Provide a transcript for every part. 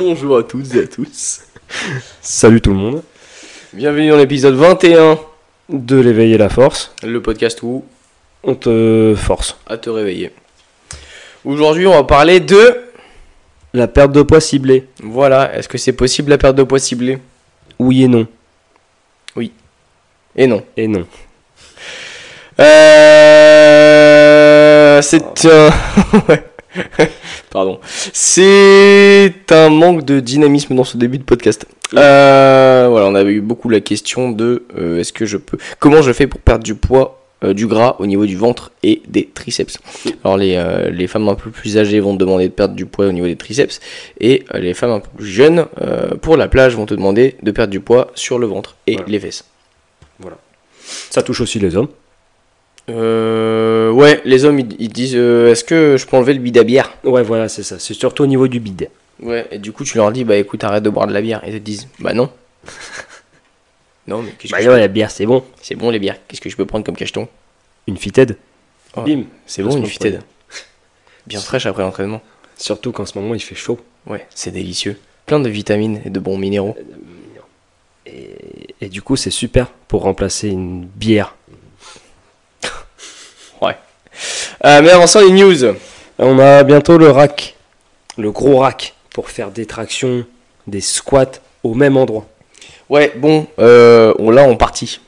Bonjour à toutes et à tous. Salut tout le monde. Bienvenue dans l'épisode 21 De l'éveiller la force, le podcast où on te force. à te réveiller. Aujourd'hui, on va parler de La perte de poids ciblée. voilà, est-ce que c'est possible la perte de poids ciblée? Oui et non. Et non. Et non. Euh, c'est un ouais. Pardon. C'est un manque de dynamisme dans ce début de podcast. Euh, voilà, on avait eu beaucoup la question de euh, est-ce que je peux comment je fais pour perdre du poids euh, du gras au niveau du ventre et des triceps? Alors les, euh, les femmes un peu plus âgées vont te demander de perdre du poids au niveau des triceps et euh, les femmes un peu plus jeunes euh, pour la plage vont te demander de perdre du poids sur le ventre et Voilà. les fesses. Ça touche aussi les hommes. Euh, ouais, les hommes ils, ils disent euh, est-ce que je peux enlever le bide à bière? Ouais, voilà, c'est ça. C'est surtout au niveau du bide. Ouais, et du coup tu leur dis bah écoute arrête de boire de la bière et ils te disent bah non. non mais qu'est-ce Bah que je la bière, c'est bon. c'est bon les bières, qu'est-ce que je peux prendre comme cacheton? Une fitted. Oh. Bim. C'est bon une peut- Bien fraîche après l'entraînement. Surtout qu'en ce moment, il fait chaud. Ouais, c'est délicieux. Plein de vitamines et de bons minéraux. Et, et du coup, c'est super pour remplacer une bière. Euh, mais avant ça les news. On a bientôt le rack. Le gros rack. Pour faire des tractions, des squats au même endroit. Ouais, bon, euh, on l'a en partie.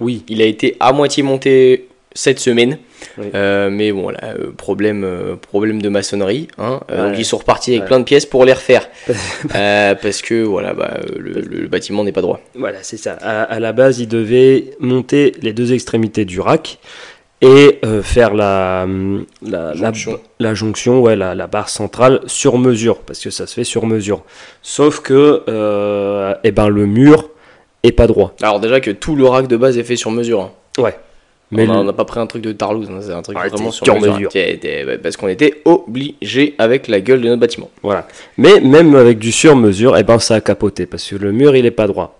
Oui. Il a été à moitié monté cette semaine. Oui. Euh, mais bon, là, problème, euh, problème de maçonnerie. Hein. Euh, Ouais. Donc ils sont repartis avec Ouais. plein de pièces pour les refaire. Parce que voilà, bah, le, le bâtiment n'est pas droit. Voilà, c'est ça. À, à la base, il devait monter les deux extrémités du rack et euh, faire la, hum, la, la- Jonction. la jonction, ouais, la, la barre centrale sur mesure, parce que ça se fait sur mesure. Sauf que euh, eh ben, le mur est pas droit. Alors déjà que tout le rack de base est fait sur mesure. hein. Ouais. Mais on le- n'a pas pris un truc de Tarlouse, hein, c'est un truc Ah, vraiment sur sur mesure. ouais, parce qu'on était obligé avec la gueule de notre bâtiment. Voilà. Mais même avec du sur mesure, eh ben, ça a capoté, parce que le mur, il est pas droit.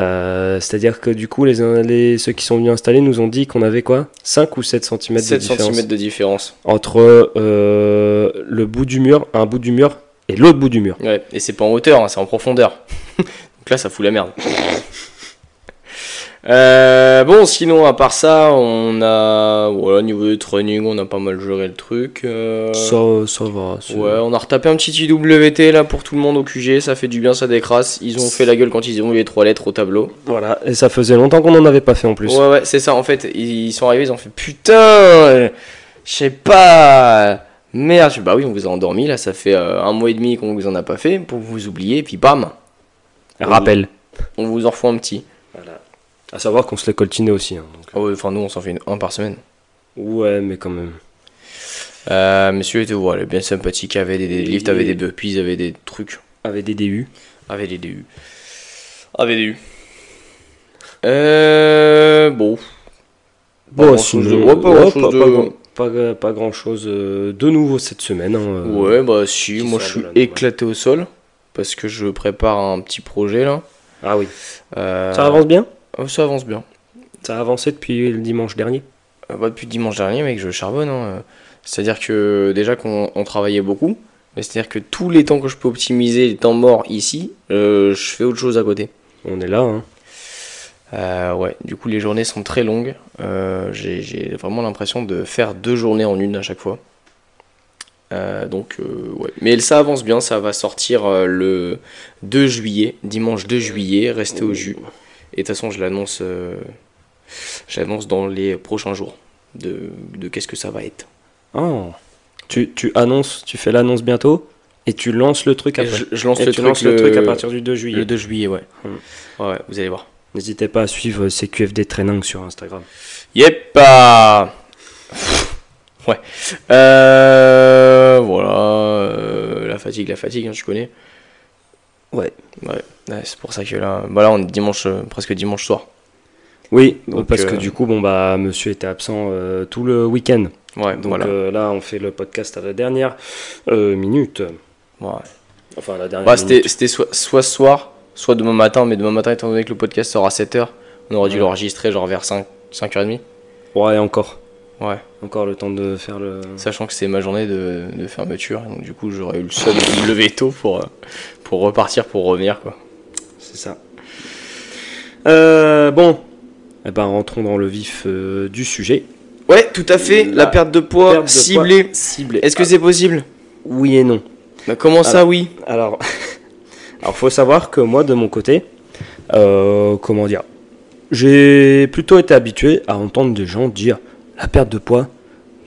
Euh, C'est-à-dire que du coup, les, les, ceux qui sont venus installer nous ont dit qu'on avait quoi? 5 ou 7 cm de 7 différence cm de différence. entre euh, le bout du mur, un bout du mur et l'autre bout du mur. Ouais, et c'est pas en hauteur, hein, c'est en profondeur. Donc là, ça fout la merde. Euh, bon, sinon, à part ça, on a. Voilà, au niveau du training, on a pas mal géré le truc. euh, Ça, ça va. Ouais, on a retapé un petit IWT là pour tout le monde au QG, ça fait du bien, ça décrasse. Ils ont fait la gueule quand ils ont eu les trois lettres au tableau. Voilà, et ça faisait longtemps qu'on n'en avait pas fait en plus. Ouais, ouais, c'est ça, en fait, ils sont arrivés, ils ont fait putain, je sais pas, merde. Bah oui, on vous a endormi là, ça fait euh, un mois et demi qu'on vous en a pas fait pour vous oublier, et puis bam, Rappel. on vous en refout un petit. Voilà. À savoir qu'on se les coltinait aussi. hein, donc. Ah ouais, enfin, nous on s'en fait une- un par semaine. Ouais, mais quand même. Euh, monsieur était voilà, bien sympathique, avait des, des lifts, avait des burpees, avait des trucs, Avec des DU. avait des DU. Avait des DU. Euh. Bon. Pas chose de- ouais, pas grand chose de- pas, pas- pas grand chose de nouveau cette semaine. hein, euh. Ouais, bah si, moi je suis éclaté au sol parce que je prépare un petit projet là. Ah oui. Euh, Ça avance bien? euh, Ça avance bien. Ça a avancé depuis le dimanche dernier. Euh, bah, depuis dimanche dernier, mec, je charbonne. hein. C'est-à-dire que déjà qu'on on travaillait beaucoup, mais c'est-à-dire que tous les temps que je peux optimiser, les temps morts ici, euh, je fais autre chose à côté. On est là. Hein. Euh, ouais, du coup les journées sont très longues. Euh, J'ai vraiment l'impression de faire deux journées en une à chaque fois. Euh, donc euh, ouais, mais ça avance bien, ça va sortir le 2 juillet, dimanche 2 juillet, restez au jus. Et de toute façon je l'annonce, euh, je l'annonce dans les prochains jours de, de qu'est-ce que ça va être. Oh. Tu, tu annonces, tu fais l'annonce bientôt et tu lances le truc après. je, je lance le tu truc, lances le truc à partir du 2 juillet. le 2 juillet, ouais. Hmm. Ouais, vous allez voir. N'hésitez pas à suivre CQFD Training sur Instagram. Yep. ah. Ouais. Euh, voilà. euh, la fatigue, la fatigue, hein, tu connais. Ouais. Ouais. Ouais, c'est pour ça que là, bah là, on est dimanche, euh, presque dimanche soir. Oui, Donc, parce que euh, du coup, bon bah, monsieur était absent euh, tout le week-end. Ouais, Donc voilà. euh, là, on fait le podcast à la dernière minute. Ouais. Enfin, la dernière Bah, c'était minute. c'était soit, soit ce soir, soit demain matin, mais demain matin, étant donné que le podcast sort à 7h, on aurait dû Ouais. l'enregistrer genre vers 5, 5h30. Ouais, encore. Ouais. Encore le temps de faire le. Sachant que c'est ma journée de, de fermeture, donc du coup j'aurais eu le seul de me lever tôt pour, pour repartir, pour revenir quoi. C'est ça. Euh, bon. Eh ben, rentrons dans le vif euh, du sujet. Ouais, tout à fait, la, La perte de poids Perte de ciblée. Est-ce que c'est possible? Oui et non. Bah, Comment ça, oui? Alors, alors faut savoir que moi, de mon côté, euh, comment dire, j'ai plutôt été habitué à entendre des gens dire la perte de poids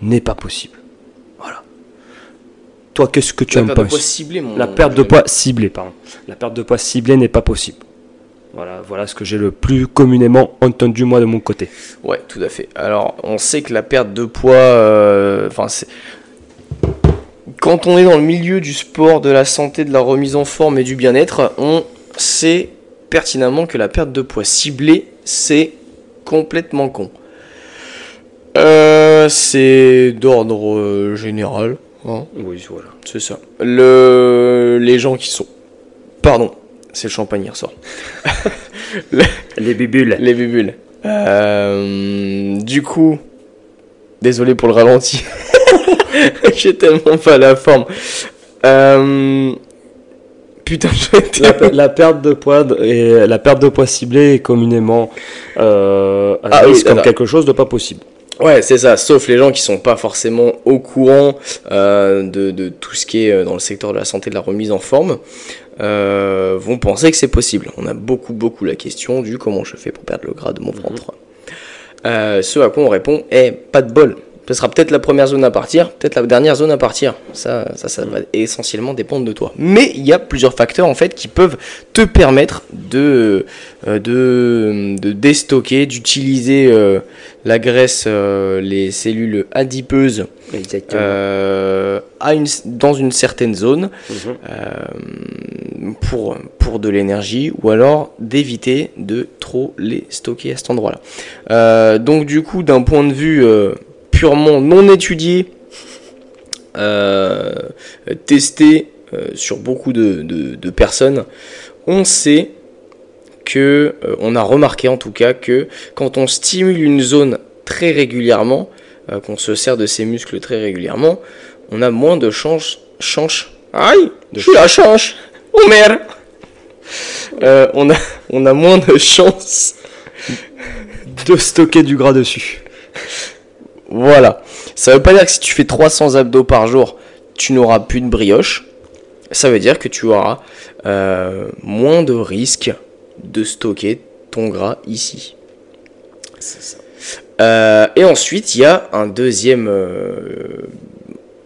n'est pas possible. Toi, qu'est-ce que tu La aimes perte pas de poids ciblée, mon La perte de poids ciblée, pardon. La perte de poids ciblée n'est pas possible. Voilà, voilà ce que j'ai le plus communément entendu moi de mon côté. Ouais, tout à fait. Alors, on sait que la perte de poids, euh, enfin, c'est quand on est dans le milieu du sport, de la santé, de la remise en forme et du bien-être, on sait pertinemment que la perte de poids ciblée, c'est complètement con. Euh, c'est d'ordre euh, général, hein, Oui, voilà. c'est ça. Le, les gens qui sont, pardon, c'est le champagne qui ressort. Les bibules. Les. Euh, du coup, désolé pour le ralenti. J'ai tellement pas la forme. Euh, putain, La, la perte de poids et la perte de poids ciblée est communément euh, Ah oui, comme quelque chose de pas possible. Ouais, c'est ça. Sauf les gens qui sont pas forcément au courant euh, de, de tout ce qui est euh, dans le secteur de la santé, de la remise en forme, euh, vont penser que c'est possible. On a beaucoup, beaucoup la question du comment je fais pour perdre le gras de mon ventre. Euh, ce à quoi on répond, eh, pas de bol. Ce sera peut-être la première zone à partir, peut-être la dernière zone à partir. Ça, ça, ça va essentiellement dépendre de toi. Mais il y a plusieurs facteurs en fait qui peuvent te permettre de, euh, de, de déstocker, d'utiliser euh, la graisse, euh, les cellules adipeuses euh, à une, dans une certaine zone Mhm. euh, pour, pour de l'énergie ou alors d'éviter de trop les stocker à cet endroit-là. Euh, donc du coup, d'un point de vue euh, purement non étudié, euh, testé euh, sur beaucoup de, de- de personnes, on sait que, euh, on a remarqué en tout cas que quand on stimule une zone très régulièrement, qu'on se sert de ses muscles très régulièrement, on a moins de chances, chances, aïe, De je suis la change, oh merde, on a, on a moins de chances De stocker du gras dessus. Voilà. Ça veut pas dire que si tu fais 300 abdos par jour, tu n'auras plus de brioche. Ça veut dire que tu auras euh, moins de risques de stocker ton gras ici. C'est ça. Euh, et ensuite, il y a un deuxième euh,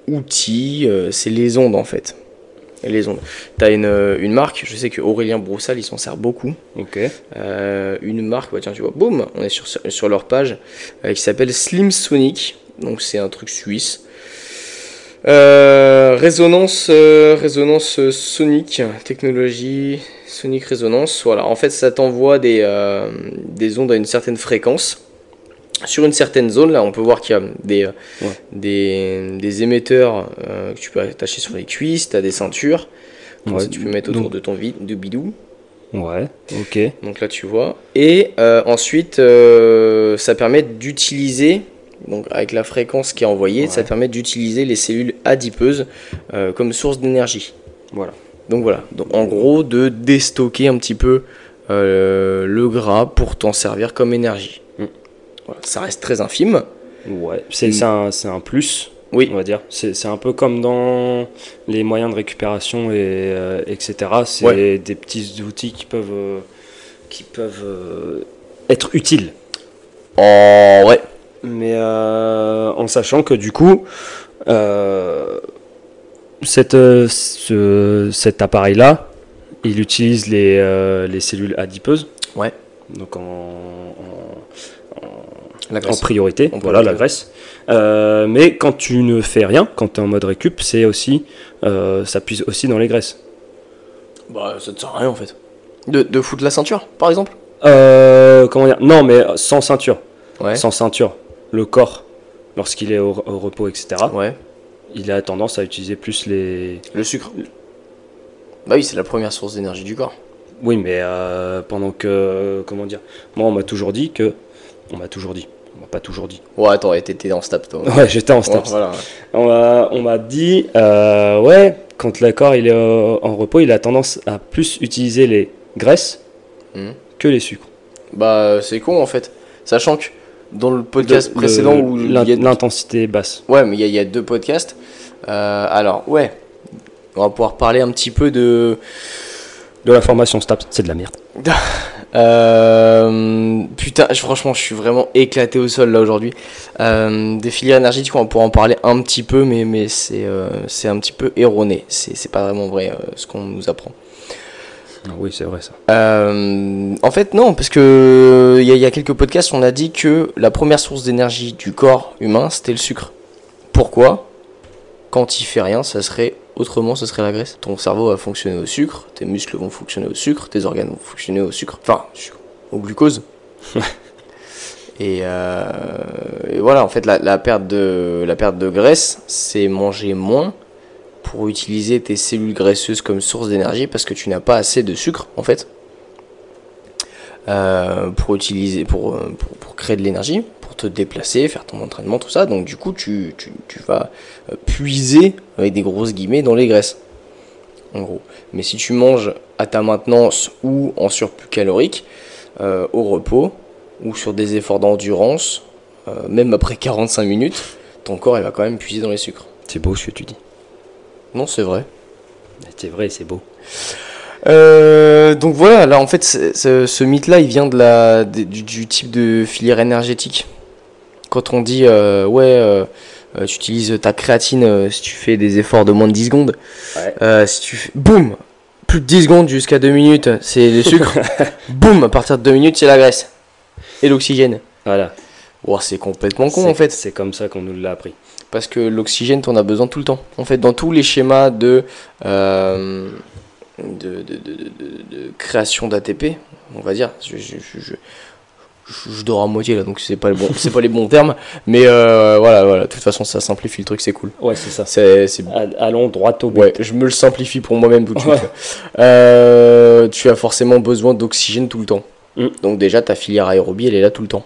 outil, c'est les ondes en fait. Et les ondes. Tu as une, euh, une marque, je sais que Aurélien Broussal, il s'en sert beaucoup. Ok. Euh, une marque, bah tiens, tu vois, boum, on est sur, sur leur page, euh, qui s'appelle Slim Sonic. Donc c'est un truc suisse. Euh, résonance, euh, résonance euh, sonique, technologie, sonic résonance. Voilà, en fait, ça t'envoie des, des ondes à une certaine fréquence. Sur une certaine zone, là, on peut voir qu'il y a des, euh, Ouais. des, des émetteurs euh, que tu peux attacher sur les cuisses, tu as des ceintures. Ouais, ça, tu peux mettre autour donc- de ton vide, de bidou. Ouais. Ok. Donc là, tu vois. Et euh, ensuite, euh, ça permet d'utiliser, donc avec la fréquence qui est envoyée, Ouais. ça permet d'utiliser les cellules adipeuses comme source d'énergie. Voilà. Donc voilà. Donc, en gros, de déstocker un petit peu le gras pour t'en servir comme énergie. Mm. Ça reste très infime. Ouais. C'est un, un plus. Oui. On va dire. C'est un peu comme dans les moyens de récupération et euh, etc. C'est Ouais. des petits outils qui peuvent euh, qui peuvent euh, être utiles. En vrai. Mais en sachant que du coup, cette, ce- cet appareil-là, il utilise les, les cellules adipeuses. Ouais. Donc en, en priorité, En voilà la graisse. Euh, mais quand tu ne fais rien, quand tu es en mode récup, c'est aussi, euh, ça puise aussi dans les graisses. Bah, ça te sert à rien en fait. De, de foutre la ceinture, par exemple? Euh, comment dire? Non, mais sans ceinture. Ouais. Sans ceinture. Le corps, lorsqu'il est au, au repos, etc., Ouais. il a tendance à utiliser plus les, Le sucre. Bah oui, c'est la première source d'énergie du corps. Oui, mais pendant que. Comment dire? Moi, on m'a toujours dit que. On m'a toujours dit. On m'a pas toujours dit. Ouais, attends, t'étais en STAPS, toi. Ouais, j'étais en Ouais, STAPS. voilà. On m'a- on m'a dit, euh, ouais, quand le corps il est euh, en repos, il a tendance à plus utiliser les graisses Mhm. que les sucres. Bah, c'est con en fait. Sachant que dans le podcast précédent le- où l'intensité basse. Ouais, mais il y, a- il y a deux podcasts. Euh, alors, ouais, on va pouvoir parler un petit peu de. De la formation STAPS, c'est de la merde. Euh, putain, franchement, je suis vraiment éclaté au sol là aujourd'hui. Euh, des filières énergétiques, on pouvoir en parler un petit peu, mais, mais c'est euh, c'est un petit peu erroné. C'est pas vraiment vrai ce qu'on nous apprend. Ah oui, c'est vrai ça. En fait, non, parce que il y, y a quelques podcasts, on a dit que la première source d'énergie du corps humain, c'était le sucre. Pourquoi? Quand il fait rien, ça serait autrement, ça serait la graisse. Ton cerveau va fonctionner au sucre, tes muscles vont fonctionner au sucre, tes organes vont fonctionner au sucre, enfin, au glucose. et, euh, et voilà, en fait, la, la perte de la perte de graisse, c'est manger moins pour utiliser tes cellules graisseuses comme source d'énergie parce que tu n'as pas assez de sucre en fait euh, pour utiliser pour, pour, pour créer de l'énergie te déplacer faire ton entraînement tout ça donc du coup tu, tu, tu vas euh, puiser avec des grosses guillemets dans les graisses en gros mais si tu manges à ta maintenance ou en surplus calorique euh, au repos ou sur des efforts d'endurance euh, même après 45 minutes ton corps il va quand même puiser dans les sucres C'est beau ce que tu dis. non c'est vrai C'est vrai, c'est beau. Euh, donc voilà, là en fait, ce, ce mythe-là, il vient de la, de- du, du type de filière énergétique. Quand on dit, euh, ouais, euh, euh, tu utilises ta créatine si tu fais des efforts de moins de 10 secondes, Ouais. Si tu fais, boum, plus de 10 secondes jusqu'à 2 minutes, c'est le sucre, boum, à partir de 2 minutes, c'est la graisse. Et l'oxygène. Voilà. Wow, c'est complètement con en fait. C'est comme ça qu'on nous l'a appris. Parce que l'oxygène, t'en as besoin tout le temps. En fait, dans tous les schémas de, euh, de, de, de- de- de- de création d'ATP, on va dire, je, je, je, je- dors à moitié là, donc c'est pas, le bon, c'est pas les bons termes. Mais euh, voilà, voilà, de toute façon, ça simplifie le truc, c'est cool. Ouais, c'est ça. C'est, c'est Allons droit au but. Ouais, je me le simplifie pour moi-même tout de suite. Ouais. Euh, tu as forcément besoin d'oxygène tout le temps. Mm. Donc déjà, ta filière aérobie, elle est là tout le temps.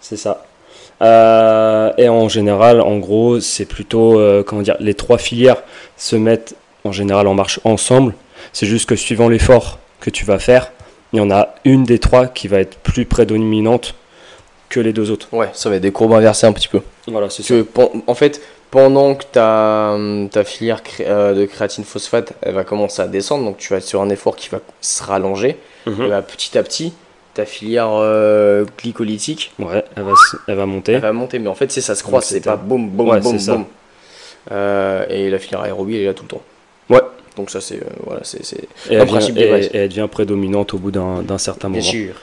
C'est ça. Euh, et en général, en gros, c'est plutôt, comment dire, les trois filières se mettent en général en marche ensemble. C'est juste que suivant l'effort que tu vas faire, il y en a une des trois qui va être plus prédominante que les deux autres. Ouais, ça va être des courbes inversées un petit peu. Voilà, c'est pen- en fait, pendant que ta, ta filière euh, de créatine phosphate, elle va commencer à descendre, donc tu vas être sur un effort qui va se rallonger, et Mhm. bah, petit à petit, ta filière euh, glycolytique, Ouais, elle va, elle va monter. elle va monter. Mais en fait, c'est ça se croise, c'est pas boum, boum, Ouais, boum, ça. boum. Euh, et la filière aérobie, elle est là tout le temps. Ouais. Donc ça, c'est euh, voilà, c'est elle, principe et- et elle devient prédominante au bout d'un d'un certain Bien moment. sûr.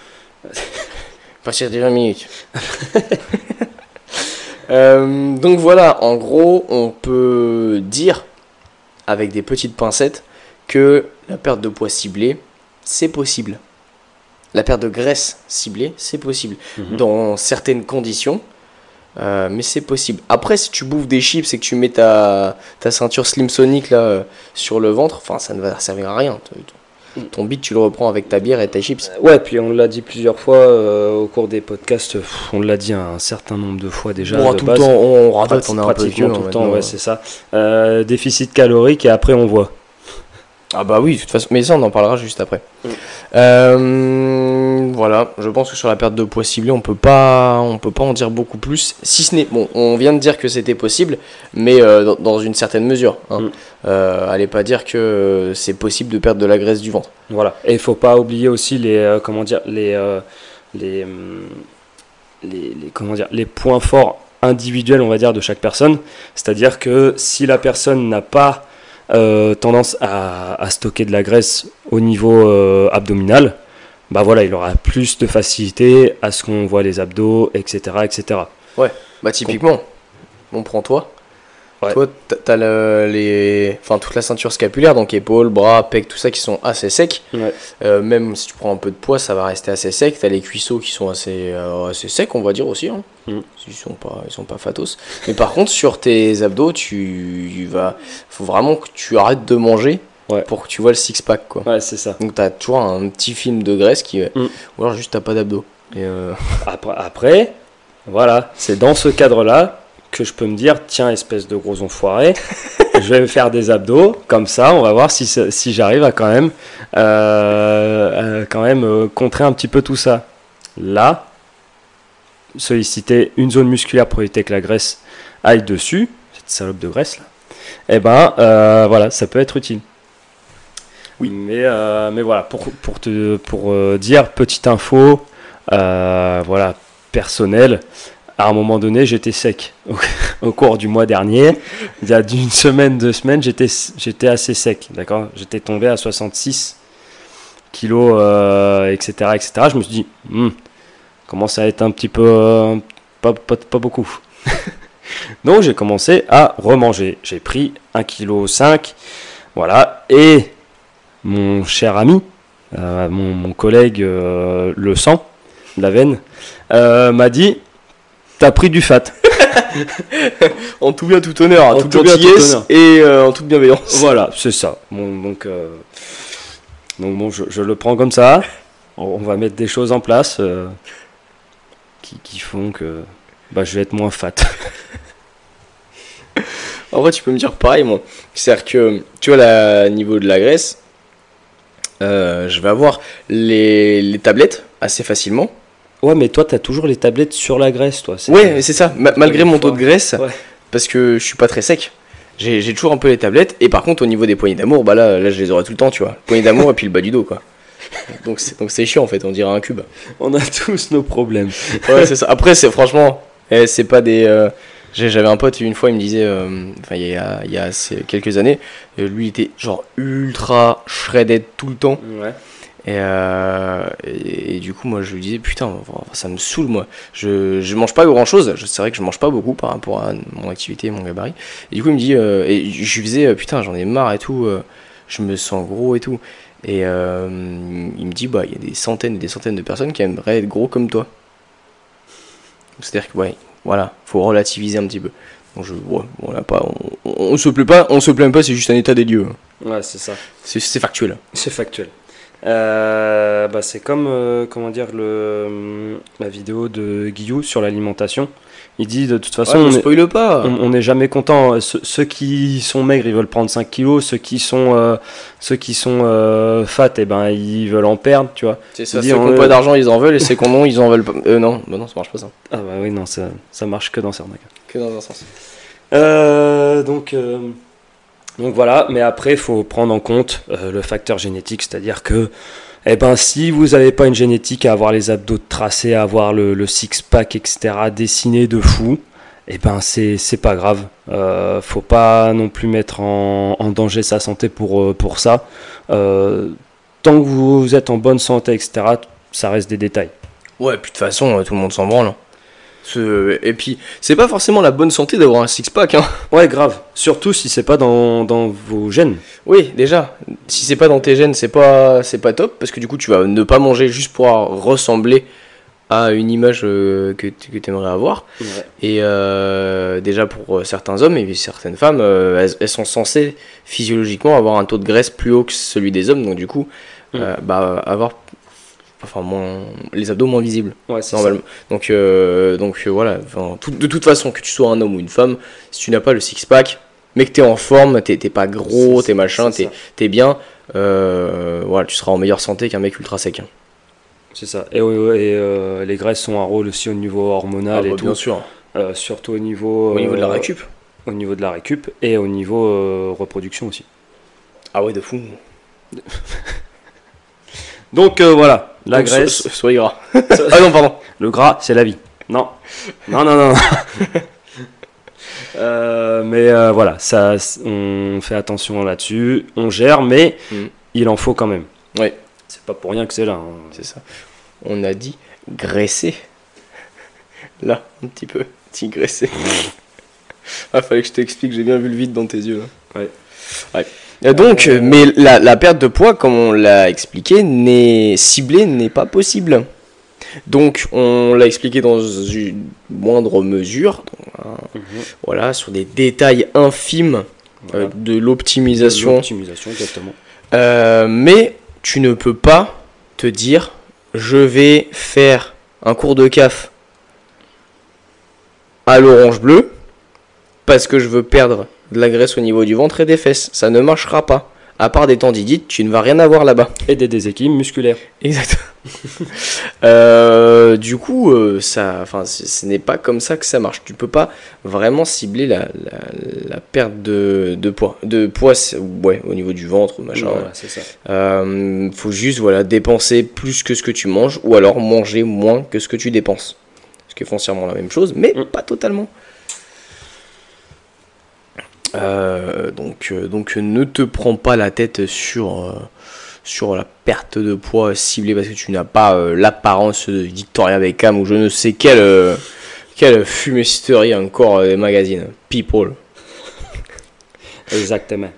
À partir de 20 minutes. Euh, donc voilà, en gros, on peut dire, avec des petites pincettes, que la perte de poids ciblée, c'est possible. La perte de graisse ciblée, c'est possible. Mhm. Dans certaines conditions, euh, mais c'est possible. Après, si tu bouffes des chips et que tu mets ta, ta ceinture Slim Sonic là, euh, sur le ventre, enfin, ça ne va servir à rien. Ton- Ton bit, tu le reprends avec ta bière et tes chips. Ouais, puis on l'a dit plusieurs fois euh, au cours des podcasts, on l'a dit un certain nombre de fois déjà. De tout base. le temps, on, on radote, Prati- on est un peu vieux. tout le hein, temps, maintenant. ouais, c'est ça. Euh, déficit calorique et après on voit. Ah bah oui, de toute façon, mais ça on en parlera juste après. Mm. Euh, voilà, je pense que sur la perte de poids ciblée, on peut pas, on peut pas en dire beaucoup plus. Si ce n'est, bon, on vient de dire que c'était possible, mais euh, dans, dans une certaine mesure. Hein. Mm. Euh, allez pas dire que c'est possible de perdre de la graisse du ventre. Voilà. Et il faut pas oublier aussi les comment dire les les, les les- comment dire les points forts individuels on va dire de chaque personne. C'est-à-dire que si la personne n'a pas euh, tendance à, à stocker de la graisse au niveau euh, abdominal, bah voilà, il aura plus de facilité à ce qu'on voit les abdos, etc., etc. Bah typiquement, on prend toi. Ouais. Toi, t'as- le- les, enfin toute la ceinture scapulaire, donc épaules, bras, pecs, tout ça qui sont assez secs. Ouais. Euh, même si tu prends un peu de poids, ça va rester assez sec. T'as les cuisseaux qui sont assez, euh, assez secs, on va dire aussi. Hein. Mm. Ils sont pas, ils sont pas fatos. Mais par contre, sur tes abdos, tu vas, faut vraiment que tu arrêtes de manger Ouais. pour que tu vois le six pack quoi. Ouais, c'est ça. Donc t'as toujours un petit film de graisse qui, Mm. ou alors juste t'as pas d'abdos. Et euh, Après, après, Voilà, c'est dans ce cadre-là que je peux me dire, tiens, espèce de gros enfoiré, je vais me faire des abdos, comme ça, on va voir si, j'arrive à quand même, euh, quand même euh, contrer un petit peu tout ça. Là, solliciter une zone musculaire pour éviter que la graisse aille dessus, cette salope de graisse là, et ben euh, voilà, ça peut être utile. Oui. Mais, euh, mais voilà, pour, pour te pour dire, petite info, euh, voilà, personnelle, à un moment donné, j'étais sec. Au, cours du mois dernier, il y a d'une semaine, deux semaines, j'étais j'étais assez sec, d'accord? J'étais tombé à 66 kilos, euh, etc., etc. Je me suis dit, Hmm, commence à être un petit peu, euh, pas, pas, pas beaucoup. Donc j'ai commencé à remanger. J'ai pris 1,5 kg, voilà, et mon cher ami, euh, mon, mon collègue le sang, la veine, m'a dit T'as pris du fat. En tout bien, tout honneur, en En tout bien, tout gentillesse honneur. et euh, en toute bienveillance. voilà, c'est ça. Bon, donc, euh, donc bon, je, je le prends comme ça. On, va mettre des choses en place euh, qui, qui font que bah, je vais être moins fat. En vrai, tu peux me dire pareil, moi. C'est-à-dire que, tu vois, là, niveau de la graisse, je vais avoir les, les tablettes assez facilement. Ouais, mais toi, t'as toujours les tablettes sur la graisse, toi. c'est- Ouais, mais c'est ça. Ma- malgré mon taux de graisse, Ouais. parce que je suis pas très sec, j'ai toujours un peu les tablettes. Et par contre, au niveau des poignées d'amour, bah là, là, je les aurai tout le temps, tu vois. Poignées d'amour et puis le bas du dos, quoi. Donc c'est donc c'est chiant en fait, on dirait un cube. On a tous nos problèmes. Ouais, c'est ça. Après, c'est franchement, eh, c'est pas des. euh, J'avais un pote une fois, il me disait, euh, enfin il y a, il y a quelques années, euh, lui il était genre ultra shredded tout le temps. Ouais. Et, euh, et, et du coup, moi je lui disais, putain, ça me saoule moi. Je, je mange pas grand chose, c'est vrai que je mange pas beaucoup par rapport à mon activité, mon gabarit. Et du coup, il me dit, euh, et je lui faisais, euh, putain, j'en ai marre et tout, euh, je me sens gros et tout. Et il me dit, bah, il y a des centaines et des centaines de personnes qui aimeraient être gros comme toi. C'est-à-dire que, ouais, voilà, faut relativiser un petit peu. Donc je, ouais, on, a pas, on, on- on se plaît pas, on se plaint pas, c'est juste un état des lieux. Ouais, c'est ça. C'est factuel. C'est factuel. Euh, bah, c'est comme euh, comment dire le la vidéo de Guillou sur l'alimentation. Il dit de toute façon Ouais, on ne est- spoile pas. on n'est jamais content. Ceux, ceux qui sont maigres, ils veulent prendre 5 kilos. Ceux qui sont, euh, ceux qui sont euh, fat, et ben, ils veulent en perdre, tu vois. C'est ça, dit, ceux qui n'ont pas d'argent, ils en veulent, et ceux qui en ont, ils en veulent pas. Euh, non, bah non, ça marche pas ça. Ah bah oui, non, ça, ça marche que dans certains cas. Que dans un sens. Donc, donc voilà, mais après, il faut prendre en compte euh, le facteur génétique, c'est-à-dire que eh ben, si vous n'avez pas une génétique à avoir les abdos tracés, à avoir le, six-pack, etc., dessiné de fou, eh ben, c'est pas grave. Euh, faut pas non plus mettre en, danger sa santé pour, euh, ça. Tant que vous êtes en bonne santé, etc., ça reste des détails. Ouais, puis de toute façon, tout le monde s'en branle. Ce- Et puis, c'est pas forcément la bonne santé d'avoir un six-pack. Hein. Ouais, grave. Surtout si c'est pas dans, dans vos gènes. Oui, déjà, si c'est pas dans tes gènes, c'est pas, c'est pas top, parce que du coup, tu vas ne pas manger juste pour ressembler à une image euh, que, tu aimerais avoir. Et euh, déjà pour euh, certains hommes et certaines femmes, elles, elles sont censées physiologiquement avoir un taux de graisse plus haut que celui des hommes, donc du coup, euh, bah, avoir enfin, moins, les abdos moins visibles, Ouais, c'est ça. normalement. Donc, euh, donc euh, voilà, enfin, tout- de toute façon, que tu sois un homme ou une femme, si tu n'as pas le six-pack, mais que tu es en forme, t'es t'es pas gros, t'es machin, t'es t'es bien, euh, voilà, tu seras en meilleure santé qu'un mec ultra sec. hein. C'est ça. Et, euh, les graisses ont un rôle aussi au niveau hormonal Ah, et bah, tout. bien sûr, surtout au niveau, au niveau de la récup. Au niveau de la récup et au niveau reproduction aussi. Ah ouais, de fou. Donc voilà, la Donc, graisse, so- soyez gras. ah non, pardon. le gras, c'est la vie. Non, non, non, non. Euh, mais euh, voilà, ça, on fait attention là-dessus, on gère, mais Mm. il en faut quand même. Ouais. C'est pas pour rien que c'est là. hein. C'est ça. On a dit graisser. Là, un petit peu. Petit graisser. ah, fallait que je t'explique, j'ai bien vu le vide dans tes yeux. Là. Ouais. Ouais. Et donc, Euh, mais la, la perte de poids, comme on l'a expliqué, n'est ciblée n'est pas possible. Donc, on l'a expliqué dans une moindre mesure, donc, hein, Mhm. voilà, sur des détails infimes euh, de l'optimisation L'optimisation, exactement. euh, mais tu ne peux pas te dire je vais faire un cours de CAF à l'orange bleu parce que je veux perdre de la graisse au niveau du ventre et des fesses. Ça ne marchera pas. À part des tendidites, tu ne vas rien avoir là-bas. Et des déséquilibres musculaires. Exactement. Euh, du coup, euh, ça, enfin, ce n'est pas comme ça que ça marche. Tu peux pas vraiment cibler la, la, la perte de, de poids, de poids, ouais, au niveau du ventre, machin. Voilà, c'est ça. Euh, faut juste voilà dépenser plus que ce que tu manges ou alors manger moins que ce que tu dépenses. Ce qui est foncièrement la même chose, mais Mm. pas totalement. Euh, donc, euh, donc ne te prends pas la tête sur, euh, sur la perte de poids ciblée parce que tu n'as pas l'apparence de Victoria Beckham ou je ne sais quelle, quelle fumisterie encore des magazines. People. Exactement.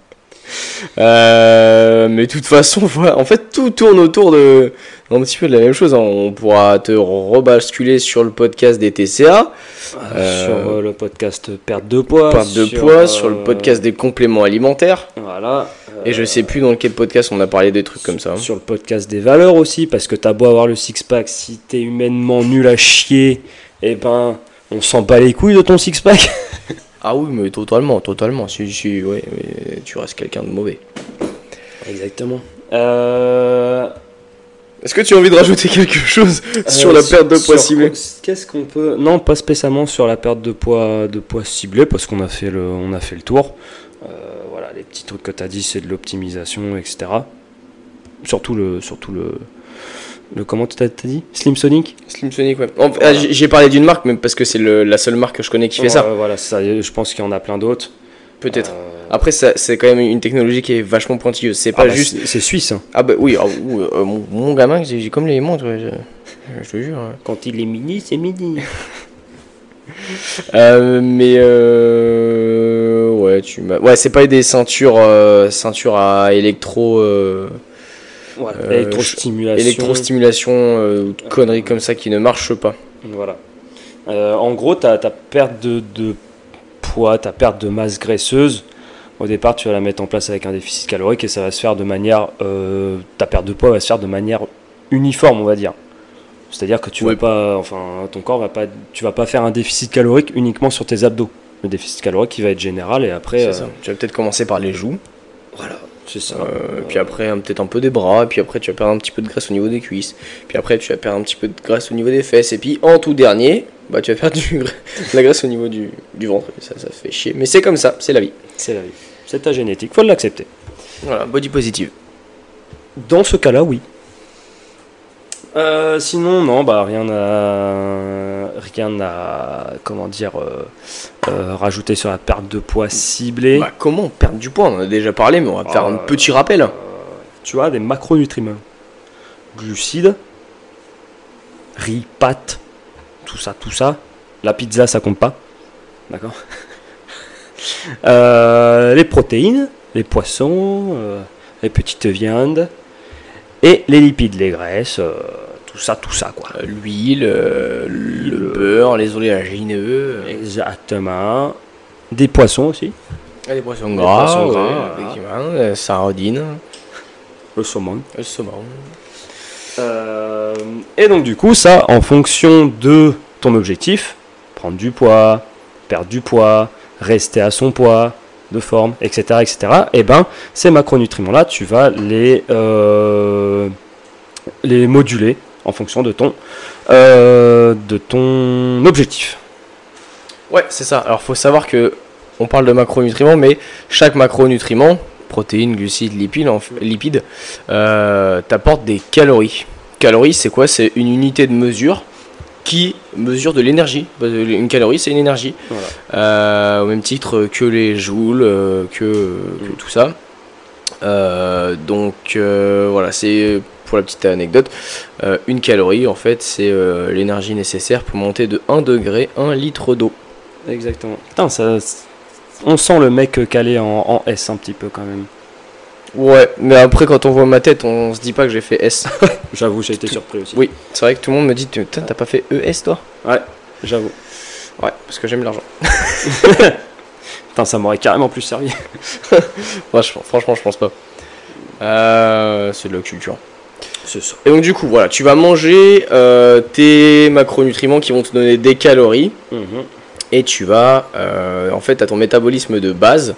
Euh, mais de toute façon, voilà, en fait, tout tourne autour de un petit peu de la même chose. hein. On pourra te rebasculer sur le podcast des TCA, Euh, Sur euh, le podcast perte de poids. perte de sur, poids, sur le podcast des compléments alimentaires. Voilà. Et je sais plus dans quel podcast on a parlé des trucs comme ça. hein. Sur le podcast des valeurs aussi, parce que t'as beau avoir le six-pack, si t'es humainement nul à chier, et ben, on s'en bat les couilles de ton six-pack. Ah oui, mais totalement, totalement. Si, si, ouais, mais tu restes quelqu'un de mauvais. Exactement. Euh, Est-ce que tu as envie de rajouter quelque chose sur la perte de poids ciblée Qu'est-ce qu'on peut Non, pas spécialement sur la perte de poids de poids ciblé parce qu'on a fait le on a fait le tour. Euh, voilà, les petits trucs que tu as dit, c'est de l'optimisation, etc. Surtout le surtout le le comment tu as dit? Slim Sonic? Slim Sonic, ouais. En- ah, j'ai parlé d'une marque, mais parce que c'est la seule marque que je connais qui fait ça. Voilà, ça. Je pense qu'il y en a plein d'autres. Peut-être. Euh, Après, c'est quand même une technologie qui est vachement pointilleuse. C'est ah pas bah, juste. c'est- suisse. hein. Ah bah oui, ah, euh, mon, mon gamin, j'ai comme les montres, je, je te jure. Quand il est midi, c'est midi. Euh, mais euh, ouais, tu m'as. Ouais, c'est pas des ceintures, ceintures à électro, Voilà, Euh, électrostimulation. électrostimulation euh, ou de conneries comme ça qui ne marchent pas. Voilà. Euh, en gros, ta, ta perte de, de poids, ta perte de masse graisseuse, au départ, tu vas la mettre en place avec un déficit calorique et ça va se faire de manière. euh, ta perte de poids va se faire de manière uniforme, on va dire. C'est-à-dire que tu Ouais. vas pas, enfin, ton corps va pas, tu vas pas faire un déficit calorique uniquement sur tes abdos. Le déficit calorique, il va être général et après. C'est euh, ça. Tu vas peut-être commencer par les joues, Voilà, c'est ça. euh, puis après un- peut-être un peu des bras, puis après tu vas perdre un petit peu de graisse au niveau des cuisses, puis après tu vas perdre un petit peu de graisse au niveau des fesses, et puis en tout dernier, bah tu vas perdre du gra- de la graisse au niveau du, du ventre. Ça, ça fait chier, mais c'est comme ça, c'est la vie. C'est la vie. C'est ta génétique, faut l'accepter. Voilà, body positive. Dans ce cas-là, oui. Euh, sinon, non, bah rien à, rien à, comment dire, euh, euh, rajouter sur la perte de poids ciblée. Bah, comment perdre du poids? On en a déjà parlé, mais on va faire un Euh, petit rappel. Tu as des macronutriments, glucides, riz, pâtes, tout ça, tout ça. La pizza, ça compte pas, d'accord? Les protéines, les poissons, les petites viandes et les lipides, les graisses, tout ça, tout ça, quoi. Euh, L'huile, euh, le Le- beurre, les oléagineux, euh, Exactement. Des poissons aussi. les poissons Les gras, poissons ouais, gras, effectivement, euh, sardines, Le saumon. le saumon. Euh, et donc du coup, ça, en fonction de ton objectif, prendre du poids, perdre du poids, rester à son poids de forme, etc., etc. Et ben, ces macronutriments-là, tu vas les euh, les moduler en fonction de ton euh, de ton objectif. Ouais, c'est ça. Alors, faut savoir que on parle de macronutriments, mais chaque macronutriment, protéines, glucides, lipides, lipides euh, t'apporte des calories. Calories, c'est quoi? C'est une unité de mesure qui mesure de l'énergie. Une calorie, c'est une énergie. Voilà. Euh, au même titre que les joules, que, que Mm. tout ça. Euh, donc euh, voilà, c'est pour la petite anecdote. euh, une calorie, en fait, c'est euh, l'énergie nécessaire pour monter de 1 degré 1 litre d'eau. Exactement. Putain, ça, on sent le mec calé en, en S un petit peu quand même. Ouais, mais après, quand on voit ma tête, on se dit pas que j'ai fait S. J'avoue, j'ai été surpris aussi. oui, c'est vrai que tout le monde me dit Putain, T'as pas fait ES toi? Ouais, j'avoue. Ouais, parce que j'aime l'argent. Putain, ça m'aurait carrément plus servi. Franchement, franchement, je pense pas. Euh, c'est de la culture. Et donc, du coup, voilà, tu vas manger euh, tes macronutriments qui vont te donner des calories. Mhm. Et tu vas, euh, en fait, à ton métabolisme de base.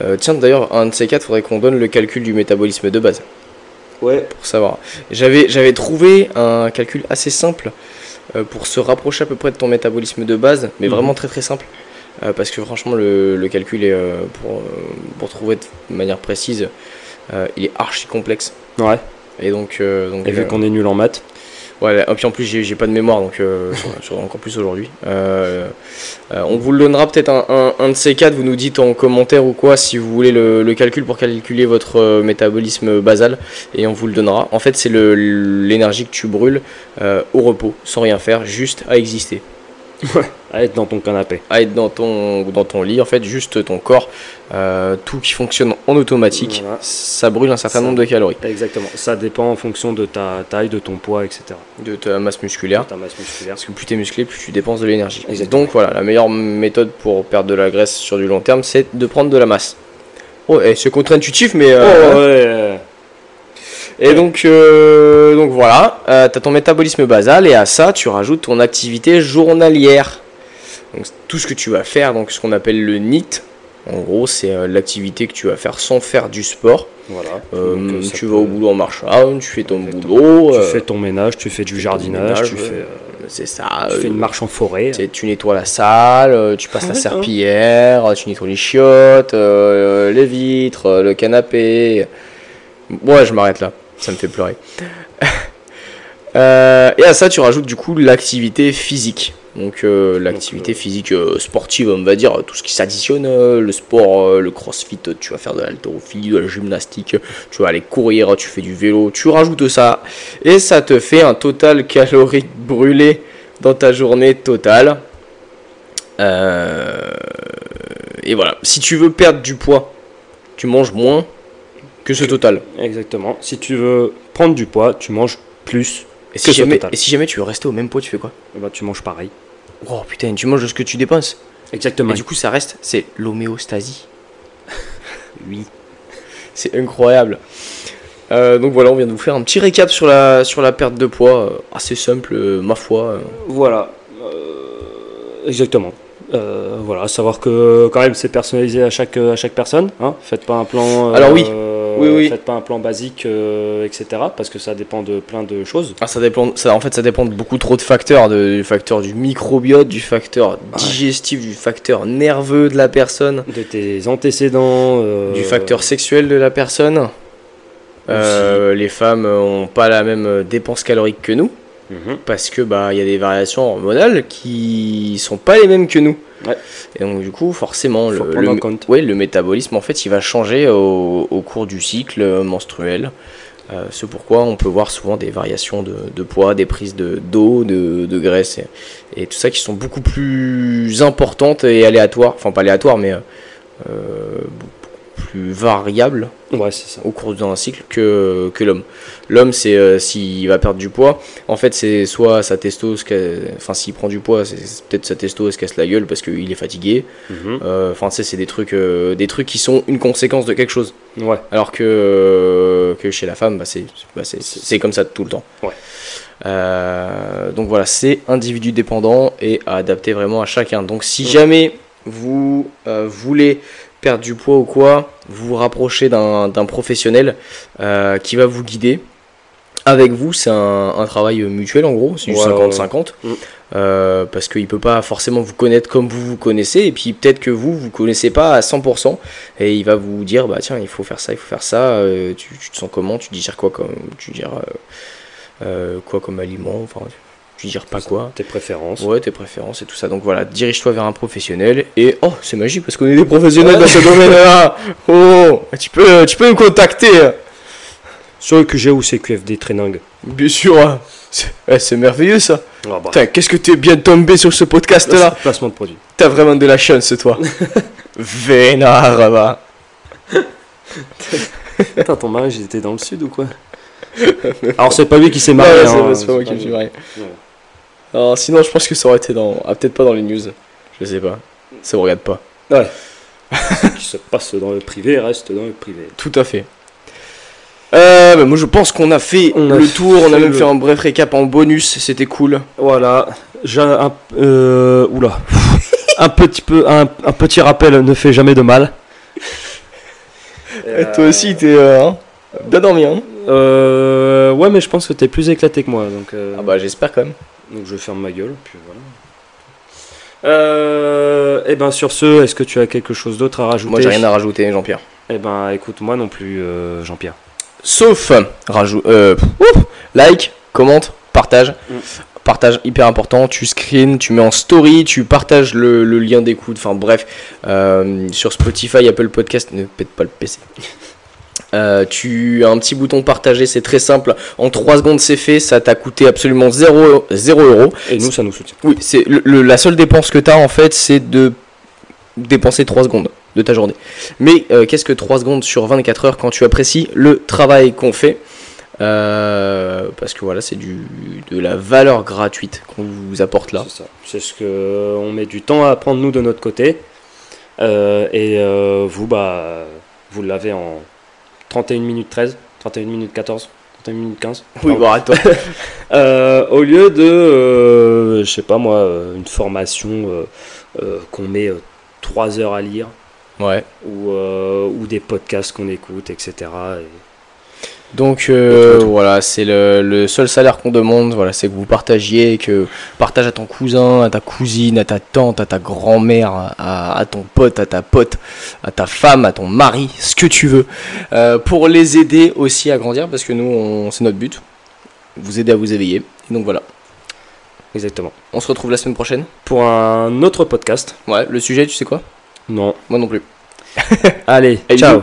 Euh, tiens, d'ailleurs, un de ces quatre, faudrait qu'on donne le calcul du métabolisme de base Ouais. pour savoir. J'avais, j'avais trouvé un calcul assez simple pour se rapprocher à peu près de ton métabolisme de base, mais Mhm. vraiment très très simple. Parce que franchement, le, le calcul est pour, pour trouver de manière précise, il est archi complexe. Ouais. Et donc, euh, donc Et vu euh, qu'on est nul en maths. Ouais, et puis en plus j'ai pas de mémoire donc euh, encore plus aujourd'hui. Euh, euh, on vous le donnera peut-être un, un- un de ces quatre, vous nous dites en commentaire ou quoi si vous voulez le, le calcul pour calculer votre métabolisme basal et on vous le donnera. En fait c'est l'énergie que tu brûles au repos, sans rien faire, juste à exister. À être dans ton canapé. À être dans ton, dans ton lit, en fait juste ton corps, tout qui fonctionne en automatique, Voilà. ça brûle un certain Ça- nombre de calories. Exactement. Ça dépend en fonction de ta taille, de ton poids, etc. De ta masse musculaire. De ta masse musculaire. Parce que plus tu es musclé, plus tu dépenses de l'énergie. Donc voilà, la meilleure méthode pour perdre de la graisse sur du long terme, c'est de prendre de la masse. Oh, eh, c'est contre-intuitif, mais. euh, ouais. Et donc, euh, donc voilà, tu as ton métabolisme basal et à ça, tu rajoutes ton activité journalière. Donc tout ce que tu vas faire, donc ce qu'on appelle le NEAT. En gros, c'est euh, l'activité que tu vas faire sans faire du sport. Voilà. Euh, Donc, euh, tu peut- vas au boulot en marchant, tu fais ton Exactement. boulot. Tu euh, fais ton ménage, tu fais du jardinage, ménage, tu fais, euh, c'est ça. tu fais une marche en forêt. Tu nettoies la salle, tu passes la hein. serpillière, tu nettoies les chiottes, euh, les vitres, le canapé. Ouais, je m'arrête là, ça me fait pleurer. Euh, et à ça, tu rajoutes du coup l'activité physique. Donc euh, l'activité euh, physique euh, sportive, on va dire, tout ce qui s'additionne, euh, le sport, le crossfit, tu vas faire de l'haltérophilie, de la gymnastique, tu vas aller courir, tu fais du vélo, tu rajoutes ça, et ça te fait un total calorique brûlé dans ta journée totale. Et voilà, si tu veux perdre du poids, tu manges moins que ce total. Exactement. Si tu veux prendre du poids, tu manges plus. Et Que si, ce jamais, total. et si jamais tu veux rester au même poids, tu fais quoi? Eh ben, tu manges pareil. Oh putain, tu manges ce que tu dépenses. Exactement. Et du coup, ça reste, c'est l'homéostasie. oui. C'est incroyable. Euh, donc voilà, on vient de vous faire un petit récap sur la, sur la perte de poids. euh, assez simple, euh, ma foi. Voilà. Euh, exactement. Euh, voilà, savoir que quand même c'est personnalisé à chaque, à chaque personne. Hein. Faites pas un plan. Alors oui. Oui, oui. Faites pas un plan basique, euh, etc. Parce que ça dépend de plein de choses. Ah, ça dépend, ça, en fait, ça dépend de beaucoup trop de facteurs. de- du facteur du microbiote, du facteur digestif, du facteur nerveux de la personne, De tes antécédents. euh, du facteur sexuel de la personne. Euh, les femmes ont pas la même dépense calorique que nous. Mhm. parce que bah il y a des variations hormonales qui sont pas les mêmes que nous. Ouais. Et donc du coup forcément Faut le, le- en compte. ouais, le métabolisme en fait il va changer au, au cours du cycle menstruel. Euh, c'est pourquoi on peut voir souvent des variations de, de poids, des prises de d'eau, de, de graisse et, et tout ça qui sont beaucoup plus importantes et aléatoires, enfin pas aléatoires mais euh, euh, plus Ouais, ça. au cours d'un cycle que, que l'homme. L'homme, c'est euh, s'il va perdre du poids, en fait, c'est soit sa testo, enfin, s'il prend du poids, c'est peut-être sa testo, elle se casse la gueule parce qu'il est fatigué. Mhm. Euh, Enfin, c'est des trucs, euh, des trucs qui sont une conséquence de quelque chose. Ouais. Alors que, que chez la femme, bah, c'est bah, comme ça tout le temps. Ouais. Euh, donc voilà, c'est individu dépendant et à adapter vraiment à chacun. Donc si jamais vous euh, voulez perdre du poids ou quoi, vous vous rapprochez d'un professionnel euh, qui va vous guider. Avec vous, c'est un, un travail mutuel en gros, c'est du Ouais, 50-50. Mm. Euh, parce qu'il peut pas forcément vous connaître comme vous vous connaissez, et puis peut-être que vous, vous connaissez pas à 100%, et il va vous dire, bah tiens, il faut faire ça, il faut faire ça, euh, tu, tu te sens comment, tu digères quoi comme, tu digères quoi comme aliment, enfin, tu digères pas quoi. Tes préférences. Ouais, tes préférences et tout ça. Donc voilà, dirige-toi vers un professionnel. Et oh, c'est magique parce qu'on est des professionnels dans ce domaine-là. Oh, tu peux, tu peux nous contacter. Sur le QG ou CQFD Training. Bien sûr. hein. C'est eh, c'est merveilleux ça. Ah bah. Qu'est-ce que t'es bien tombé sur ce podcast-là. Placement de produit. T'as vraiment de la chance, toi. Vénard, va. Putain, ton mariage, il était dans le sud ou quoi? Alors, c'est pas lui qui s'est marié. c'est hein, pas- c'est pas moi qui me suis marié. Alors, sinon, je pense que ça aurait été dans. Ah, peut-être pas dans les news. Je sais pas. Ça vous regarde pas. Ouais. Ce qui se passe dans le privé reste dans le privé. Tout à fait. Euh, bah, moi je pense qu'on a fait On a le tour, on a même le- fait un bref récap en bonus, c'était cool. Voilà. J'ai un. Euh, oula. un petit peu, un, un petit rappel ne fait jamais de mal. Et toi aussi, t'es euh, hein, bien dormi, hein Euh, ouais, mais je pense que t'es plus éclaté que moi, donc. euh, Ah bah j'espère quand même. Donc je ferme ma gueule, puis voilà. Euh, et ben sur ce, est-ce que tu as quelque chose d'autre à rajouter? Moi j'ai rien à rajouter, Jean-Pierre. Eh ben écoute, moi non plus, euh, Jean-Pierre. Sauf rajoute, euh, like, commente, partage. Mm. Partage hyper important. Tu screens, tu mets en story, tu partages le, le lien d'écoute. Enfin bref, euh, sur Spotify, Apple Podcast, ne pète pas le PC. Euh, tu as un petit bouton partager, c'est très simple. En 3 secondes, c'est fait. Ça t'a coûté absolument 0 euros. Et nous, ça nous soutient. Oui, c'est le- le- la seule dépense que tu as en fait, c'est de dépenser 3 secondes de ta journée. Mais euh, qu'est-ce que 3 secondes sur 24 heures quand tu apprécies le travail qu'on fait? Euh, Parce que voilà, c'est du de la valeur gratuite qu'on vous apporte là. C'est ça. C'est ce que on met du temps à prendre nous de notre côté. Et vous, bah, vous l'avez en 31 minutes 13, 31 minutes 14, 31 minutes 15. Oui, bon, arrête-toi. Euh, au lieu de, euh, je sais pas moi, euh, une formation euh, euh, qu'on met 3 heures à lire, ouais. ou, euh, ou des podcasts qu'on écoute, etc. Et- Donc euh, voilà, c'est le, le seul salaire qu'on demande, voilà, c'est que vous partagiez, que partage à ton cousin, à ta cousine, à ta tante, à ta grand-mère, à, à ton pote, à ta pote, à ta femme, à ton mari, ce que tu veux, euh, pour les aider aussi à grandir, parce que nous, c'est notre but, vous aider à vous éveiller. Et donc voilà, Exactement. on se retrouve la semaine prochaine. Pour un autre podcast. Ouais, le sujet, tu sais quoi? Non. Moi non plus. Allez, ciao.